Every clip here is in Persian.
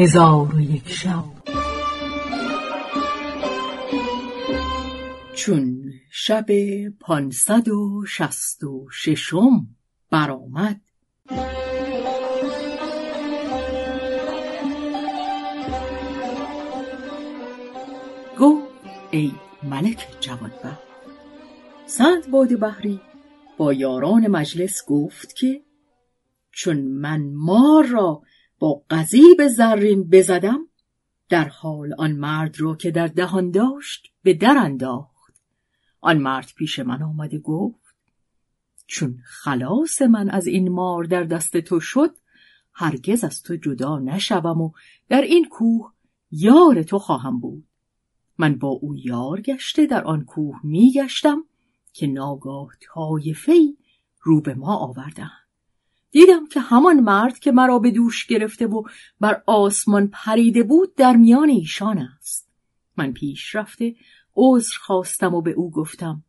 هزار و یک شب. چون شب پانصد و شست و ششم برآمد. گفت ای ملک جوانبخت. سند باد بحری با یاران مجلس گفت که چون من مار را با قضیب زرین بزدم در حال آن مرد را که در دهان داشت به در انداخت. آن مرد پیش من آمده گفت چون خلاص من از این مار در دست تو شد هرگز از تو جدا نشوم و در این کوه یار تو خواهم بود. من با او یار گشته در آن کوه می گشتم که ناگاه طایفهای رو به ما آوردند. دیدم که همان مرد که مرا به دوش گرفته و بر آسمان پریده بود در میان ایشان است. من پیش رفته عذر خواستم و به او گفتم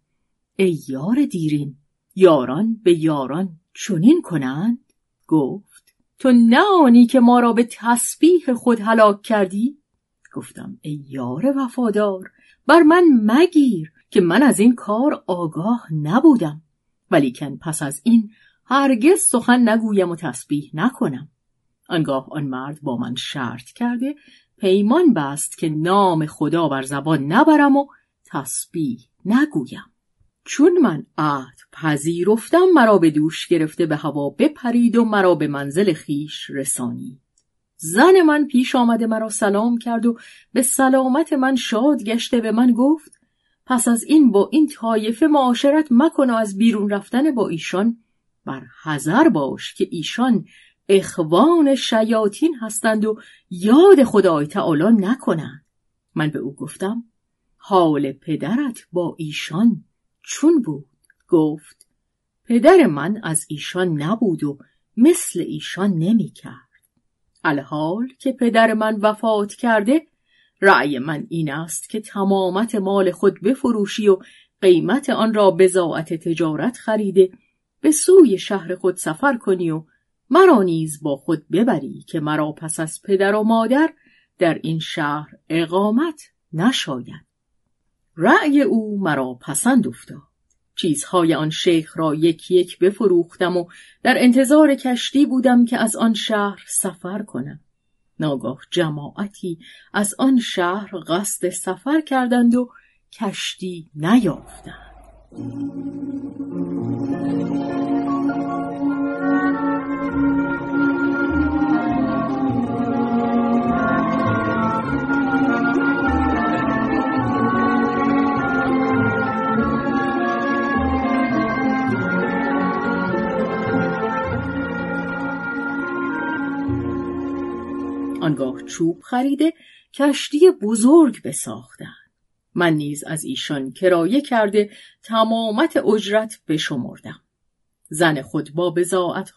ای یار دیرین یاران به یاران چنین کنند؟ گفت تو نه که ما را به تسبیح خود هلاک کردی؟ گفتم ای یار وفادار بر من مگیر که من از این کار آگاه نبودم. ولیکن پس از این هرگز سخن نگویم و تسبیح نکنم. آنگاه آن مرد با من شرط کرده پیمان بست که نام خدا بر زبان نبرم و تسبیح نگویم. چون من عهد پذیرفتم مرا به دوش گرفته به هوا بپرید و مرا به منزل خیش رسانید. زن من پیش آمده مرا سلام کرد و به سلامت من شاد گشته به من گفت پس از این با این طایفه معاشرت مکن و از بیرون رفتن با ایشان بر حذر باش که ایشان اخوان شیاطین هستند و یاد خدای تعالی نکنند. من به او گفتم حال پدرت با ایشان چون بود؟ گفت پدر من از ایشان نبود و مثل ایشان نمی کرد الحال که پدر من وفات کرده رأی من این است که تمامت مال خود بفروشی و قیمت آن را بزاعت تجارت خریده به سوی شهر خود سفر کنی و مرا نیز با خود ببری که مرا پس از پدر و مادر در این شهر اقامت نشاید. رأی او مرا پسند افتاد. چیزهای آن شیخ را یک یک بفروختم و در انتظار کشتی بودم که از آن شهر سفر کنم. ناگاه جماعتی از آن شهر قصد سفر کردند و کشتی نیافتند. آنگاه چوب خریده کشتی بزرگ بساختند. من نیز از ایشان کرایه کرده تمامت اجرت بشمردم زن خود با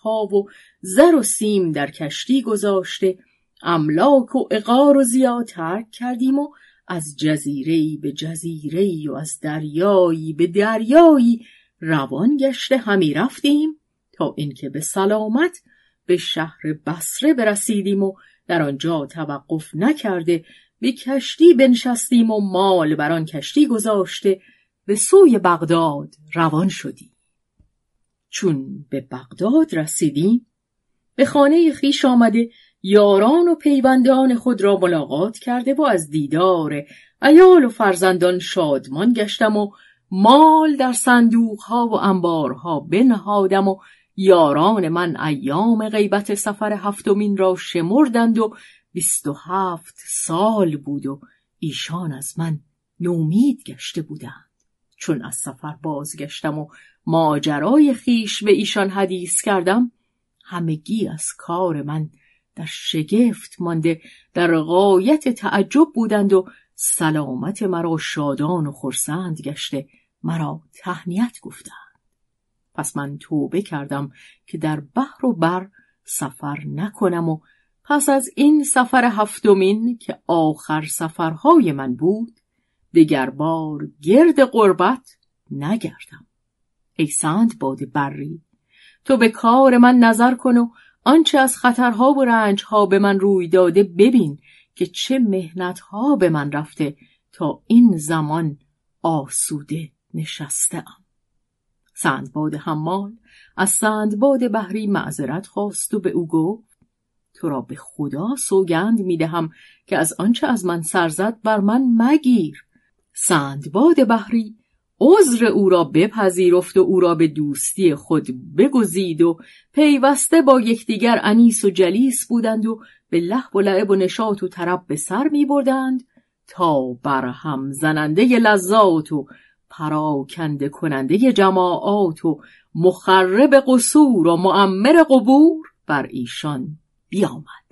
ها و زر و سیم در کشتی گذاشته املاک و اقار و زیاد ترک کردیم و از جزیره به جزیره و از دریایی به دریایی روان گشته همی رفتیم تا اینکه به سلامت به شهر بسره برسیدیم و در آنجا توقف نکرده به کشتی بنشستیم و مال بر آن کشتی گذاشته به سوی بغداد روان شدیم. چون به بغداد رسیدیم به خانه خیش آمده یاران و پیوندان خود را ملاقات کرده و از دیدار ایال و فرزندان شادمان گشتم و مال در صندوقها و انبارها بنهادم و یاران من ایام غیبت سفر هفتمین را شمردند و بیست و هفت سال بود و ایشان از من نومید گشته بودند. چون از سفر بازگشتم و ماجرای خیش به ایشان حدیث کردم همگی از کار من در شگفت مانده در غایت تعجب بودند و سلامت مرا شادان و خرسند گشته مرا تهنیت گفتند. پس من توبه کردم که در بحر و بر سفر نکنم و پس از این سفر هفتمین که آخر سفرهای من بود دگر بار گرد قربت نگردم. ای سند باد بری تو به کار من نظر کن و آنچه از خطرها و رنجها به من روی داده ببین که چه مهنتها به من رفته تا این زمان آسوده نشستم سندباد حمال. از سندباد بحری معذرت خواست و به او گفت تو را به خدا سوگند می‌دهم که از آنچه از من سرزد بر من مگیر. سندباد بحری عذر او را بپذیرفت و او را به دوستی خود بگزید و پیوسته با یکدیگر انیس و جلیس بودند و به لحب و لعب و نشاط و طرب به سر می بردند تا بر هم زننده لذات و پراکنده کننده جماعات و مخرب قصور و معمر قبور بر ایشان بیامد.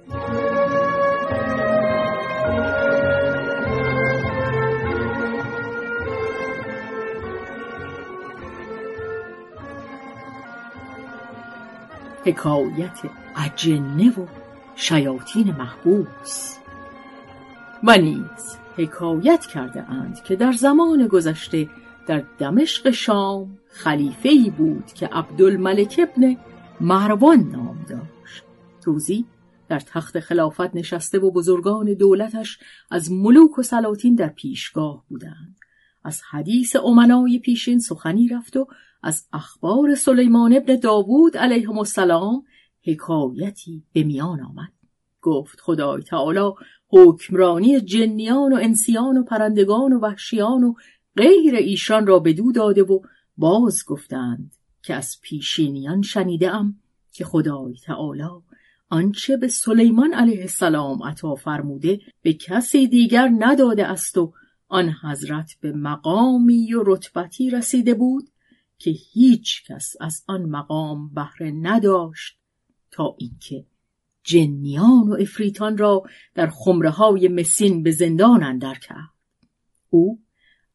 حکایت اجنه و شیاطین محبوس. و نیز حکایت کرده اند که در زمان گذشته در دمشق شام خلیفه ای بود که عبدالملک ابن مروان نام داشت. روزی در تخت خلافت نشسته و بزرگان دولتش از ملوک و سلاطین در پیشگاه بودند. از حدیث امنای پیشین سخنی رفت و از اخبار سلیمان ابن داوود علیه السلام حکایتی به میان آمد. گفت خدای تعالی حکمرانی جنیان و انسیان و پرندگان و وحشیان و غیر ایشان را بدو داده و باز گفتند که از پیشینیان شنیده ام که خدای تعالی آنچه به سلیمان علیه السلام عطا فرموده به کسی دیگر نداده است و آن حضرت به مقامی و رتبتی رسیده بود که هیچ کس از آن مقام بهره نداشت تا اینکه جنیان و افریتان را در خمره های مسین به زندان اندر کرد. او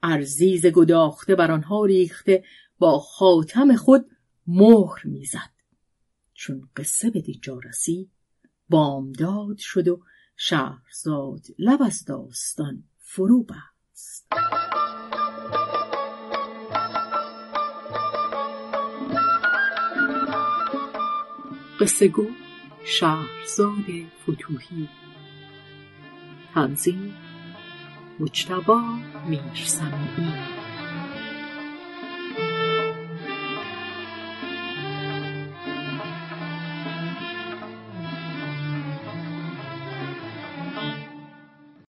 ارزیز گداخته بر آنها ریخته با خاتم خود مهر می‌زد. چون قصه به دینجا رسید بامداد شد و شهرزاد لب از داستان فرو بست. قصه گو شهرزاد فتوهی تنظیم مجتبا میرسمی.